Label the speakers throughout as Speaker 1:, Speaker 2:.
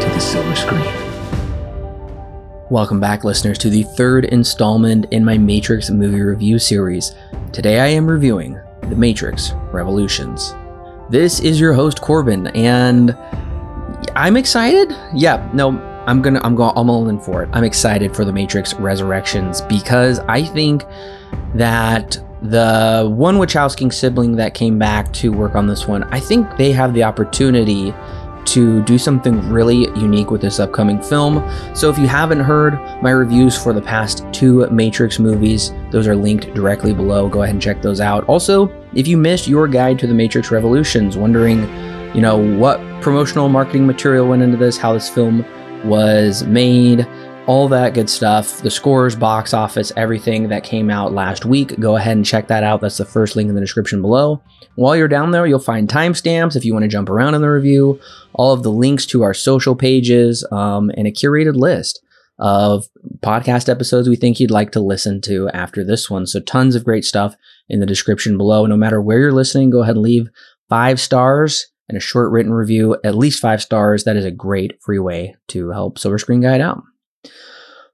Speaker 1: to the silver screen.
Speaker 2: Welcome back, listeners, to the third installment in my Matrix movie review series. Today I am reviewing The Matrix Revolutions. This is your host Corbin, and I'm excited. Yeah, no, I'm gonna, I'm going, I'm all in for it. I'm excited for The Matrix Resurrections because I think that the one Wachowski sibling that came back to work on this one, I think they have the opportunity to do something really unique with this upcoming film. So if you haven't heard my reviews for the past two Matrix movies, those are linked directly below. Go ahead and check those out. Also, if you missed your guide to the Matrix Revolutions, wondering, you know, what promotional marketing material went into this, how this film was made, all that good stuff. The scores, box office, everything that came out last week. Go ahead and check that out. That's the first link in the description below. While you're down there, you'll find timestamps if you want to jump around in the review, all of the links to our social pages, um, and a curated list of podcast episodes we think you'd like to listen to after this one. So, tons of great stuff in the description below. No matter where you're listening, go ahead and leave five stars and a short written review, at least five stars. That is a great free way to help Silver Screen Guide out.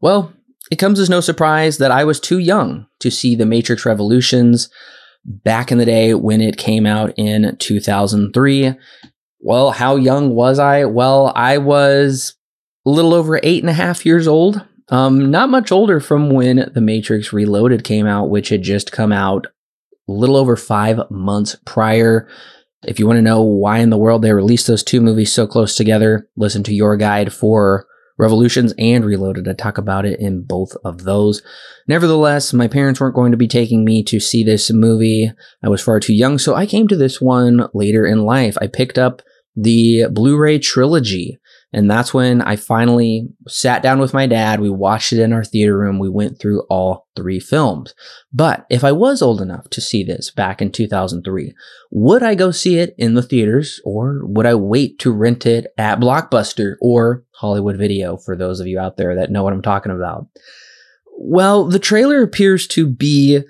Speaker 2: Well, it comes as no surprise that I was too young to see The Matrix Revolutions back in the day when it came out in 2003. Well, how young was I? Well, I was a little over eight and a half years old. Um, not much older from when The Matrix Reloaded came out, which had just come out a little over five months prior. If you want to know why in the world they released those two movies so close together, listen to your guide for Revolutions and Reloaded. I talk about it in both of those. Nevertheless, my parents weren't going to be taking me to see this movie. I was far too young, so I came to this one later in life. I picked up the Blu ray trilogy. And that's when I finally sat down with my dad. We watched it in our theater room. We went through all three films. But if I was old enough to see this back in 2003, would I go see it in the theaters or would I wait to rent it at Blockbuster or Hollywood Video for those of you out there that know what I'm talking about? Well, the trailer appears to be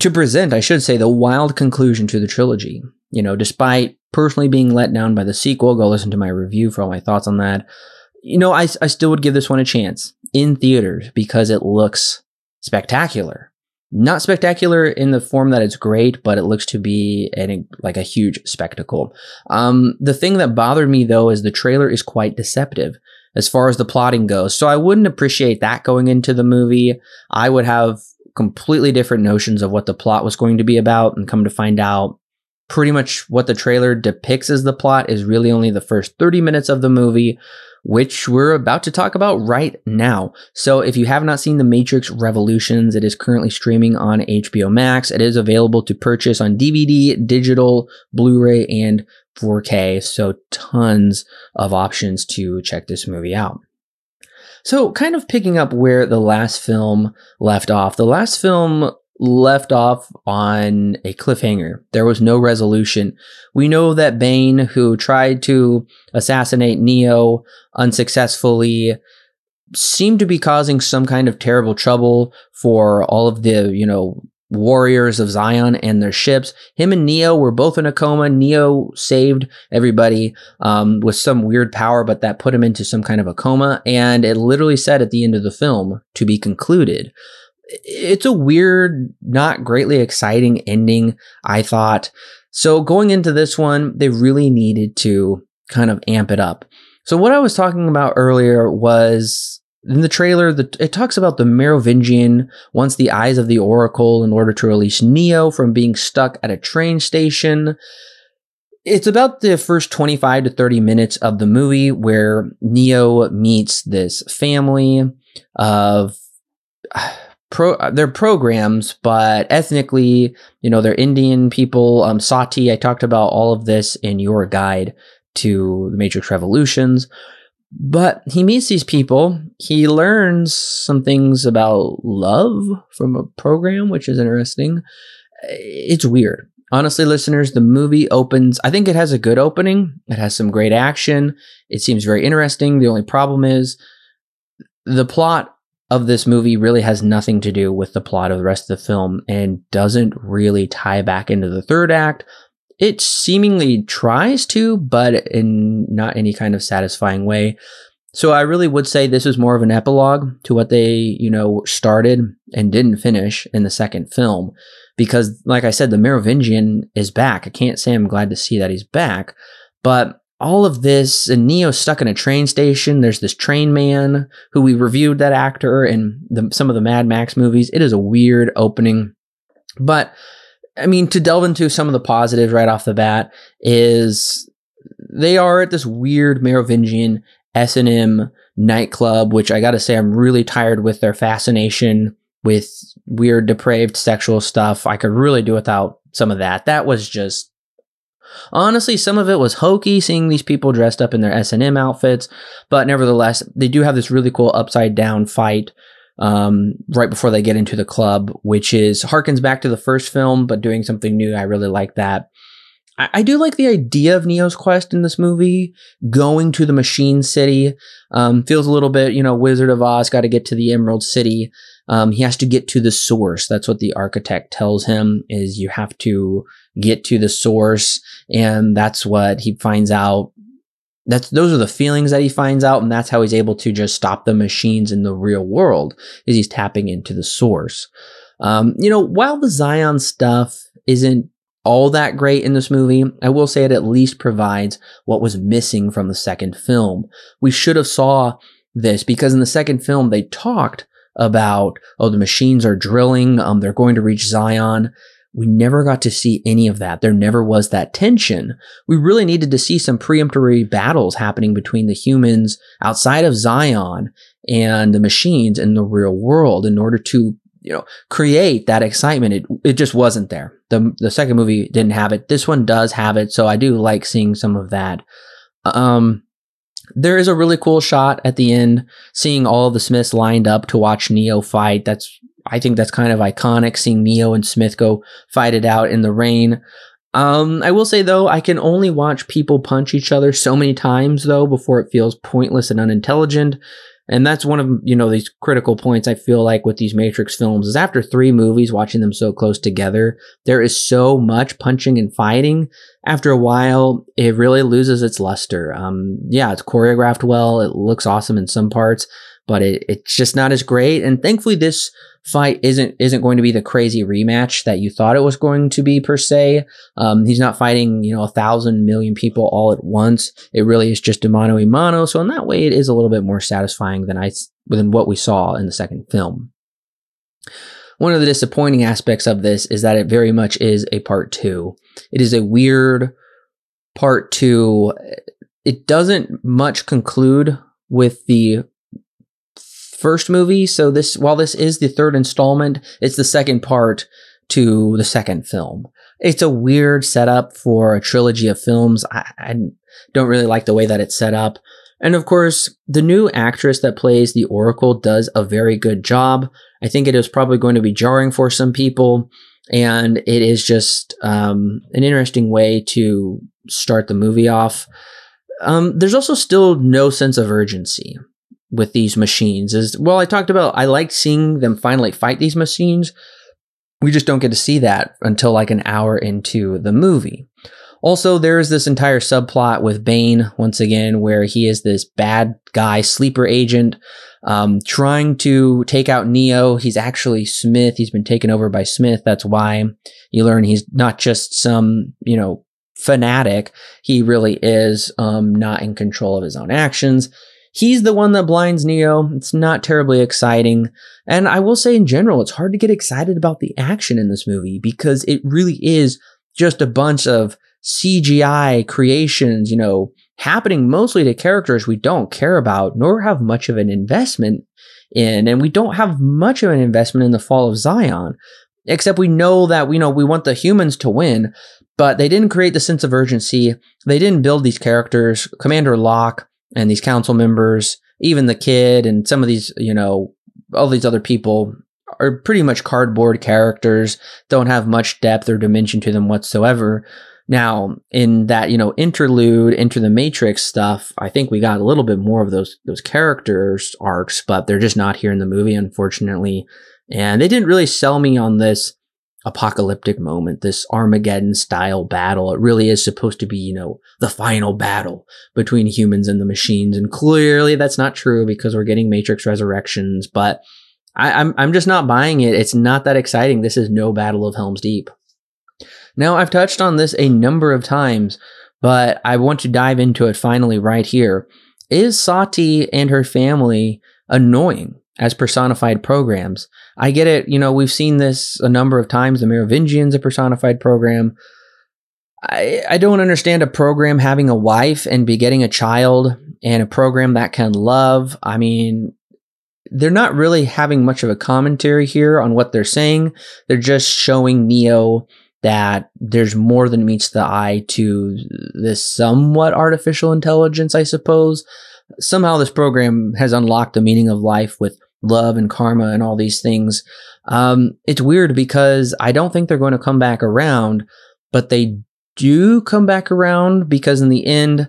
Speaker 2: to present, I should say, the wild conclusion to the trilogy. You know, despite personally being let down by the sequel, go listen to my review for all my thoughts on that. You know, I, I still would give this one a chance in theaters because it looks spectacular. Not spectacular in the form that it's great, but it looks to be an, like a huge spectacle. Um, the thing that bothered me though is the trailer is quite deceptive as far as the plotting goes. So I wouldn't appreciate that going into the movie. I would have completely different notions of what the plot was going to be about and come to find out pretty much what the trailer depicts as the plot is really only the first 30 minutes of the movie, which we're about to talk about right now. So if you have not seen The Matrix Revolutions, it is currently streaming on HBO Max. It is available to purchase on DVD, digital, Blu-ray, and 4K. So tons of options to check this movie out. So, kind of picking up where the last film left off, the last film left off on a cliffhanger. There was no resolution. We know that Bane, who tried to assassinate Neo unsuccessfully, seemed to be causing some kind of terrible trouble for all of the, you know, warriors of Zion and their ships. Him and Neo were both in a coma. Neo saved everybody um, with some weird power, but that put him into some kind of a coma. And it literally said at the end of the film to be concluded it's a weird, not greatly exciting ending, I thought. So going into this one, they really needed to kind of amp it up. So what I was talking about earlier was in the trailer, the, it talks about the Merovingian wants the eyes of the Oracle in order to release Neo from being stuck at a train station. It's about the first 25 to 30 minutes of the movie where Neo meets this family of pro uh, they're programs, but ethnically, you know, they're Indian people. Um, Sati, I talked about all of this in your guide to the Matrix Revolutions. But he meets these people. He learns some things about love from a program, which is interesting. It's weird. Honestly, listeners, the movie opens. I think it has a good opening. It has some great action. It seems very interesting. The only problem is the plot of this movie really has nothing to do with the plot of the rest of the film and doesn't really tie back into the third act. It seemingly tries to, but in not any kind of satisfying way. So I really would say this is more of an epilogue to what they, you know, started and didn't finish in the second film. Because, like I said, the Merovingian is back. I can't say I'm glad to see that he's back, but all of this and Neo stuck in a train station. There's this train man who we reviewed that actor in the, some of the Mad Max movies. It is a weird opening, but I mean, to delve into some of the positives right off the bat is they are at this weird Merovingian S&M nightclub, which I got to say, I'm really tired with their fascination with weird, depraved sexual stuff. I could really do without some of that. That was just Honestly, some of it was hokey seeing these people dressed up in their S&M outfits, but nevertheless, they do have this really cool upside down fight um, right before they get into the club, which is harkens back to the first film, but doing something new. I really like that. I, I do like the idea of Neo's quest in this movie, going to the Machine City. Um, feels a little bit, you know, Wizard of Oz, got to get to the Emerald City. Um, he has to get to the source. That's what the architect tells him is you have to get to the source. And that's what he finds out. That's, those are the feelings that he finds out. And that's how he's able to just stop the machines in the real world is he's tapping into the source. Um, you know, while the Zion stuff isn't all that great in this movie, I will say it at least provides what was missing from the second film. We should have saw this because in the second film they talked about oh the machines are drilling um they're going to reach Zion we never got to see any of that. There never was that tension. We really needed to see some preemptory battles happening between the humans outside of Zion and the machines in the real world in order to, you know, create that excitement. It, it just wasn't there. The, the second movie didn't have it. This one does have it. So I do like seeing some of that. Um, there is a really cool shot at the end, seeing all the Smiths lined up to watch Neo fight. That's I think that's kind of iconic seeing Neo and Smith go fight it out in the rain. Um, I will say though, I can only watch people punch each other so many times though before it feels pointless and unintelligent. And that's one of, you know, these critical points I feel like with these Matrix films is after three movies, watching them so close together, there is so much punching and fighting. After a while, it really loses its luster. Um, yeah, it's choreographed well. It looks awesome in some parts, but it, it's just not as great. And thankfully this fight isn't isn't going to be the crazy rematch that you thought it was going to be per se. Um, he's not fighting you know a thousand million people all at once. It really is just a mano a mano. So in that way, it is a little bit more satisfying than I than what we saw in the second film. One of the disappointing aspects of this is that it very much is a part two. It is a weird part two. It doesn't much conclude with the first movie. So this, while this is the third installment, it's the second part to the second film. It's a weird setup for a trilogy of films. I, I don't really like the way that it's set up. And of course, the new actress that plays the Oracle does a very good job. I think it is probably going to be jarring for some people, and it is just um, an interesting way to start the movie off. Um, there's also still no sense of urgency with these machines is well i talked about i liked seeing them finally fight these machines. We just don't get to see that until like an hour into the movie. Also there's this entire subplot with bane once again where he is this bad guy sleeper agent um, trying to take out neo. He's actually smith. He's been taken over by smith. That's why you learn he's not just some you know fanatic. He really is um, not in control of his own actions He's the one that blinds Neo. It's not terribly exciting. And I will say in general, it's hard to get excited about the action in this movie because it really is just a bunch of CGI creations, you know, happening mostly to characters we don't care about nor have much of an investment in. And we don't have much of an investment in the fall of Zion, except we know that, we know, we want the humans to win, but they didn't create the sense of urgency. They didn't build these characters. Commander Locke and these council members, even the kid and some of these, you know, all these other people are pretty much cardboard characters, don't have much depth or dimension to them whatsoever. Now, in that, you know, interlude, into the Matrix stuff, I think we got a little bit more of those those characters arcs, but they're just not here in the movie, unfortunately. And they didn't really sell me on this apocalyptic moment, this Armageddon style battle. It really is supposed to be, you know, the final battle between humans and the machines. And clearly that's not true because we're getting Matrix Resurrections, but I, am I'm, I'm just not buying it. It's not that exciting. This is no Battle of Helm's Deep. Now, I've touched on this a number of times, but I want to dive into it finally right here. Is Sati and her family annoying? As personified programs. I get it. You know, we've seen this a number of times. The Merovingian's a personified program. I, I don't understand a program having a wife and begetting a child and a program that can love. I mean, they're not really having much of a commentary here on what they're saying. They're just showing Neo that there's more than meets the eye to this somewhat artificial intelligence, I suppose. Somehow this program has unlocked the meaning of life with love and karma and all these things. Um, it's weird because I don't think they're going to come back around, but they do come back around because in the end,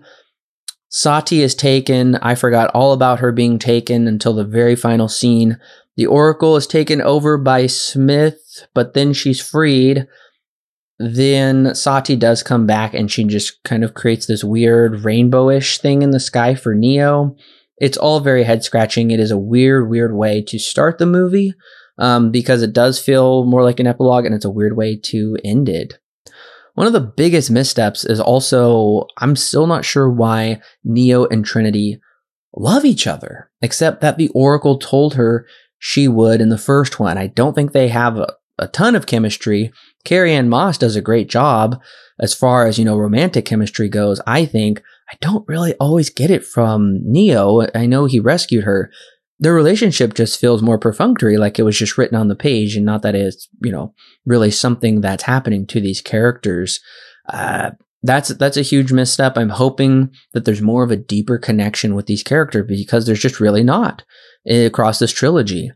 Speaker 2: Sati is taken. I forgot all about her being taken until the very final scene. The Oracle is taken over by Smith, but then she's freed. Then Sati does come back and she just kind of creates this weird rainbowish thing in the sky for Neo it's all very head scratching. It is a weird, weird way to start the movie um, because it does feel more like an epilogue and it's a weird way to end it. One of the biggest missteps is also I'm still not sure why Neo and Trinity love each other, except that the Oracle told her she would in the first one. I don't think they have a, a ton of chemistry. Carrie-Anne Moss does a great job as far as, you know, romantic chemistry goes, I think. I don't really always get it from Neo. I know he rescued her. Their relationship just feels more perfunctory, like it was just written on the page, and not that it's you know really something that's happening to these characters. Uh, that's that's a huge misstep. I'm hoping that there's more of a deeper connection with these characters because there's just really not across this trilogy.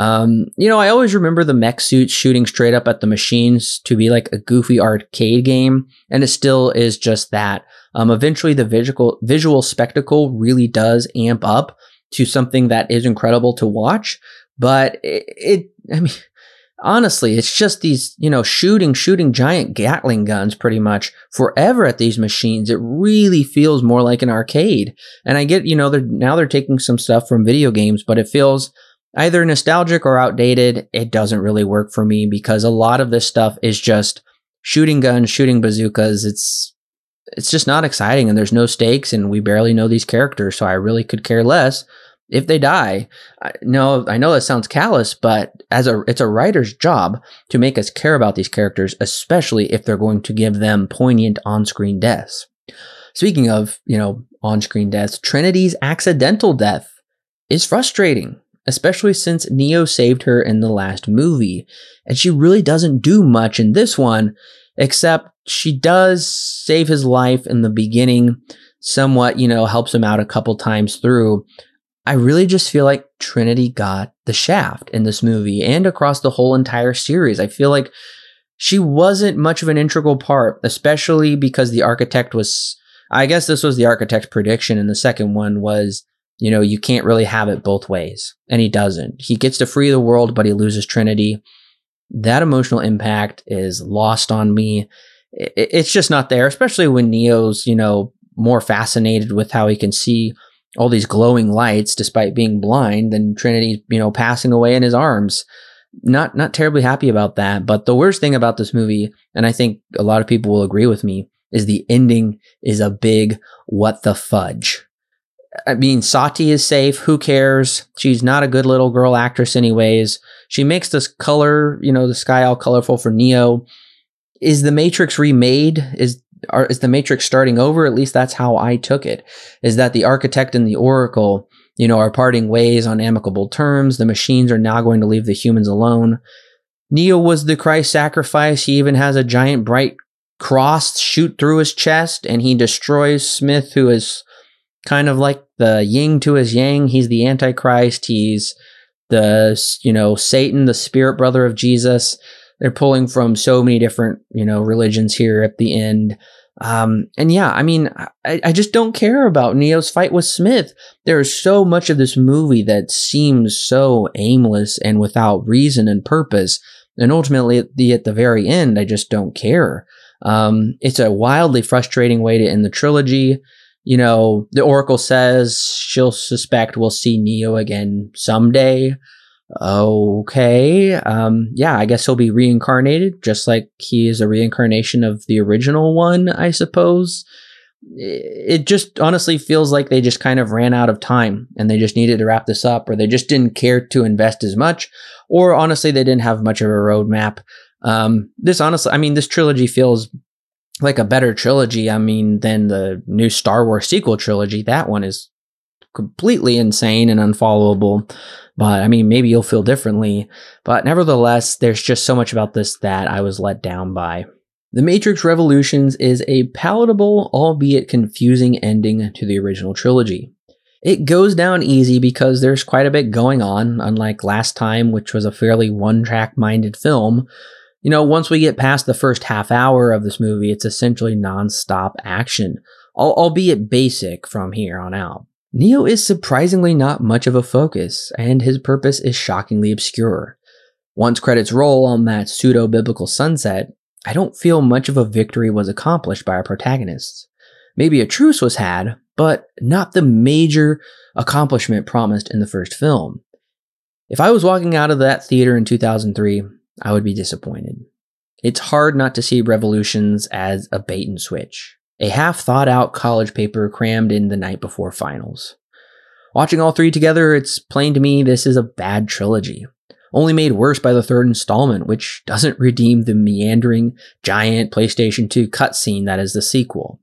Speaker 2: Um, you know, I always remember the mech suits shooting straight up at the machines to be like a goofy arcade game, and it still is just that. Um, eventually, the visual visual spectacle really does amp up to something that is incredible to watch. But it, it I mean, honestly, it's just these, you know, shooting, shooting giant Gatling guns pretty much forever at these machines. It really feels more like an arcade. And I get, you know, they're now they're taking some stuff from video games, but it feels either nostalgic or outdated, it doesn't really work for me because a lot of this stuff is just shooting guns, shooting bazookas. It's it's just not exciting and there's no stakes and we barely know these characters, so I really could care less if they die. I, no, I know that sounds callous, but as a it's a writer's job to make us care about these characters, especially if they're going to give them poignant on-screen deaths. Speaking of, you know, on-screen deaths, Trinity's accidental death is frustrating especially since Neo saved her in the last movie. And she really doesn't do much in this one, except she does save his life in the beginning, somewhat, you know, helps him out a couple times through. I really just feel like Trinity got the shaft in this movie and across the whole entire series. I feel like she wasn't much of an integral part, especially because the architect was, I guess this was the architect's prediction, and the second one was you know, you can't really have it both ways. And he doesn't. He gets to free the world, but he loses Trinity. That emotional impact is lost on me. It's just not there, especially when Neo's, you know, more fascinated with how he can see all these glowing lights despite being blind than Trinity, you know, passing away in his arms. Not not terribly happy about that. But the worst thing about this movie, and I think a lot of people will agree with me, is the ending is a big what the fudge. I mean, Sati is safe. Who cares? She's not a good little girl actress, anyways. She makes this color, you know, the sky all colorful for Neo. Is the Matrix remade? Is are, is the Matrix starting over? At least that's how I took it. Is that the architect and the Oracle, you know, are parting ways on amicable terms? The machines are now going to leave the humans alone. Neo was the Christ sacrifice. He even has a giant bright cross shoot through his chest, and he destroys Smith, who is kind of like the yin to his yang. He's the Antichrist. He's the, you know, Satan, the spirit brother of Jesus. They're pulling from so many different, you know, religions here at the end. Um, and yeah, I mean, I, I just don't care about Neo's fight with Smith. There is so much of this movie that seems so aimless and without reason and purpose. And ultimately, at the, at the very end, I just don't care. Um, it's a wildly frustrating way to end the trilogy. You know, the Oracle says she'll suspect we'll see Neo again someday. Okay. Um, yeah, I guess he'll be reincarnated, just like he is a reincarnation of the original one, I suppose. It just honestly feels like they just kind of ran out of time and they just needed to wrap this up, or they just didn't care to invest as much, or honestly, they didn't have much of a roadmap. Um, this honestly, I mean, this trilogy feels like a better trilogy. I mean, than the new Star Wars sequel trilogy. That one is completely insane and unfollowable. But I mean, maybe you'll feel differently. But nevertheless, there's just so much about this that I was let down by. The Matrix Revolutions is a palatable, albeit confusing ending to the original trilogy. It goes down easy because there's quite a bit going on, unlike last time, which was a fairly one track minded film. You know, once we get past the first half hour of this movie, it's essentially non stop action, albeit basic from here on out. Neo is surprisingly not much of a focus, and his purpose is shockingly obscure. Once credits roll on that pseudo biblical sunset, I don't feel much of a victory was accomplished by our protagonists. Maybe a truce was had, but not the major accomplishment promised in the first film. If I was walking out of that theater in 2003, I would be disappointed. It's hard not to see Revolutions as a bait and switch a half thought out college paper crammed in the night before finals. Watching all three together, it's plain to me this is a bad trilogy, only made worse by the third installment, which doesn't redeem the meandering, giant PlayStation 2 cutscene that is the sequel.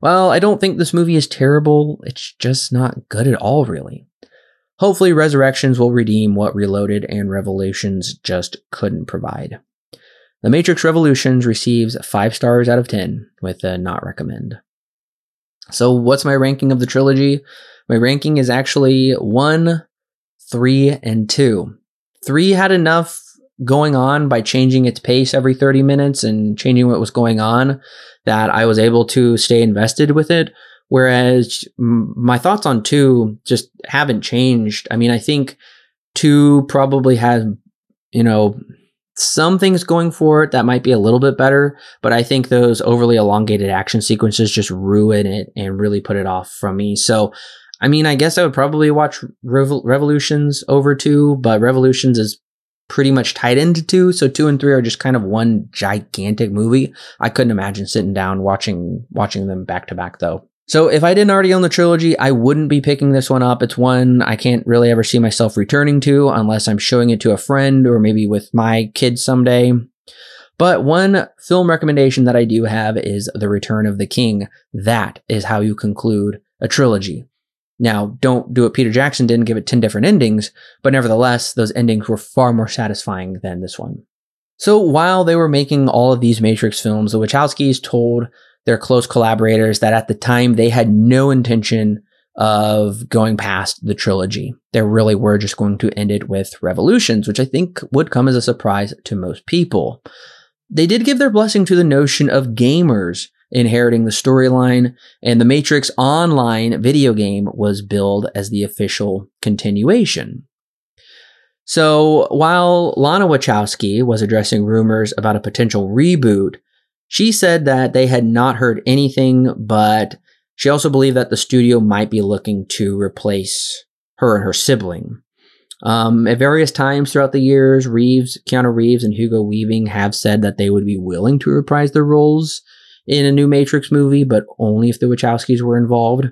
Speaker 2: Well, I don't think this movie is terrible, it's just not good at all, really. Hopefully, Resurrections will redeem what Reloaded and Revelations just couldn't provide. The Matrix Revolutions receives 5 stars out of 10 with a not recommend. So, what's my ranking of the trilogy? My ranking is actually 1, 3, and 2. 3 had enough going on by changing its pace every 30 minutes and changing what was going on that I was able to stay invested with it. Whereas my thoughts on 2 just haven't changed. I mean, I think 2 probably has, you know, some things going for it that might be a little bit better, but I think those overly elongated action sequences just ruin it and really put it off from me. So, I mean, I guess I would probably watch Revo- Revolutions over two, but Revolutions is pretty much tied into two. So two and three are just kind of one gigantic movie. I couldn't imagine sitting down watching watching them back to back though. So if I didn't already own the trilogy, I wouldn't be picking this one up. It's one I can't really ever see myself returning to unless I'm showing it to a friend or maybe with my kids someday. But one film recommendation that I do have is The Return of the King. That is how you conclude a trilogy. Now, don't do what Peter Jackson didn't give it 10 different endings, but nevertheless, those endings were far more satisfying than this one. So while they were making all of these Matrix films, the Wachowskis told their close collaborators that at the time they had no intention of going past the trilogy. They really were just going to end it with Revolutions, which I think would come as a surprise to most people. They did give their blessing to the notion of gamers inheriting the storyline, and the Matrix Online video game was billed as the official continuation. So while Lana Wachowski was addressing rumors about a potential reboot, she said that they had not heard anything, but she also believed that the studio might be looking to replace her and her sibling. Um, at various times throughout the years, Reeves, Keanu Reeves, and Hugo Weaving have said that they would be willing to reprise their roles in a new Matrix movie, but only if the Wachowskis were involved.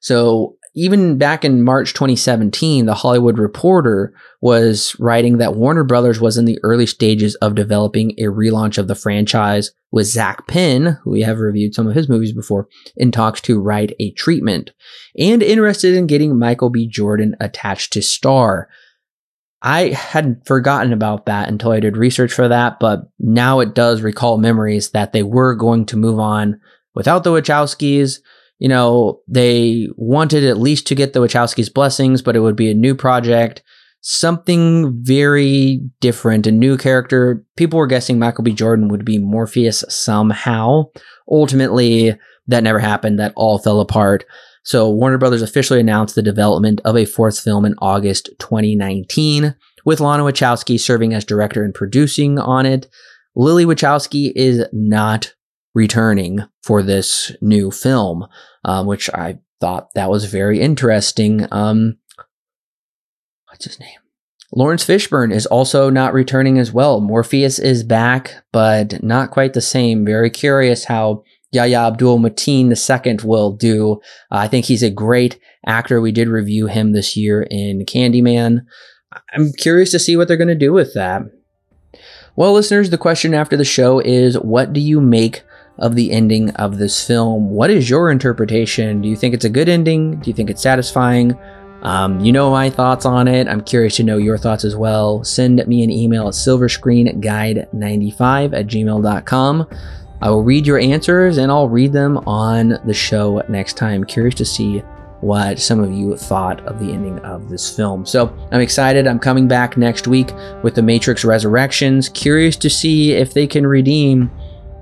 Speaker 2: So even back in March 2017, the Hollywood Reporter was writing that Warner Brothers was in the early stages of developing a relaunch of the franchise with Zak Penn, who we have reviewed some of his movies before, in talks to write a treatment, and interested in getting Michael B. Jordan attached to star. I had forgotten about that until I did research for that, but now it does recall memories that they were going to move on without the Wachowskis you know, they wanted at least to get the Wachowskis' blessings, but it would be a new project, something very different, a new character. People were guessing Michael B. Jordan would be Morpheus somehow. Ultimately, that never happened. That all fell apart. So Warner Brothers officially announced the development of a fourth film in August 2019, with Lana Wachowski serving as director and producing on it. Lily Wachowski is not returning for this new film, um, which I thought that was very interesting. Um, what's his name? Laurence Fishburne is also not returning as well. Morpheus is back, but not quite the same. Very curious how Yahya Abdul Mateen II will do. Uh, I think he's a great actor. We did review him this year in Candyman. I'm curious to see what they're going to do with that. Well, listeners, the question after the show is what do you make of the ending of this film? What is your interpretation? Do you think it's a good ending? Do you think it's satisfying? Um, you know my thoughts on it. I'm curious to know your thoughts as well. Send me an email at silverscreenguide95 at gmail.com. I will read your answers and I'll read them on the show next time. Curious to see what some of you thought of the ending of this film. So I'm excited. I'm coming back next week with The Matrix Resurrections. Curious to see if they can redeem,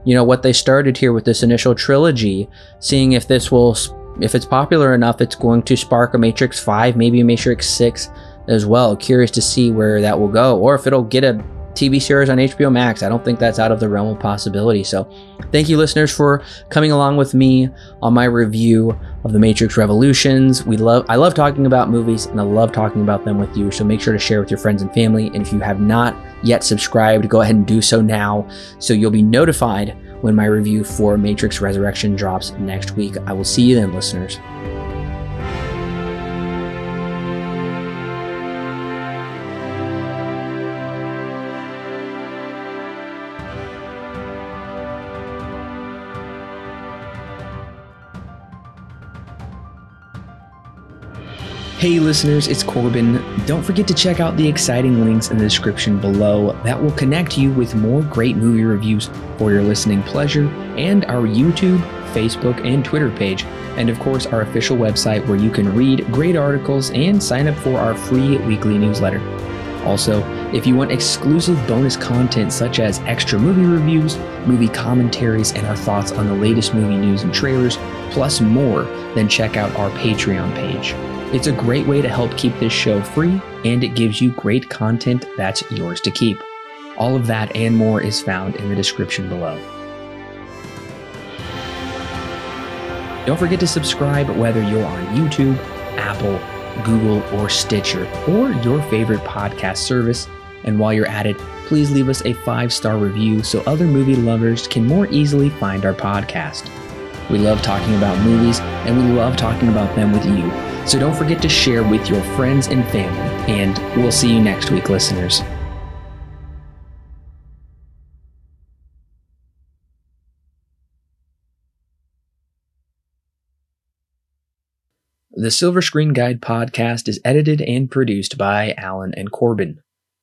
Speaker 2: you know, what they started here with this initial trilogy, seeing if this will, if it's popular enough, it's going to spark a Matrix 5, maybe a Matrix 6 as well. Curious to see where that will go, or if it'll get a TV series on HBO Max. I don't think that's out of the realm of possibility. So, thank you, listeners, for coming along with me on my review of The Matrix Revolutions. We love, I love talking about movies, and I love talking about them with you. So make sure to share with your friends and family. And if you have not yet subscribed, go ahead and do so now, so you'll be notified when my review for Matrix Resurrection drops next week. I will see you then, listeners.
Speaker 1: Hey listeners, it's Corbin. Don't forget to check out the exciting links in the description below that will connect you with more great movie reviews for your listening pleasure and our YouTube, Facebook, and Twitter page. And of course, our official website where you can read great articles and sign up for our free weekly newsletter. Also, if you want exclusive bonus content such as extra movie reviews, movie commentaries, and our thoughts on the latest movie news and trailers, plus more, then check out our Patreon page. It's a great way to help keep this show free, and it gives you great content that's yours to keep. All of that and more is found in the description below. Don't forget to subscribe whether you're on YouTube, Apple, Google, or Stitcher, or your favorite podcast service. And while you're at it, please leave us a five star review so other movie lovers can more easily find our podcast. We love talking about movies, and we love talking about them with you. So don't forget to share with your friends and family. And we'll see you next week, listeners. The Silver Screen Guide podcast is edited and produced by Alan and Corbin.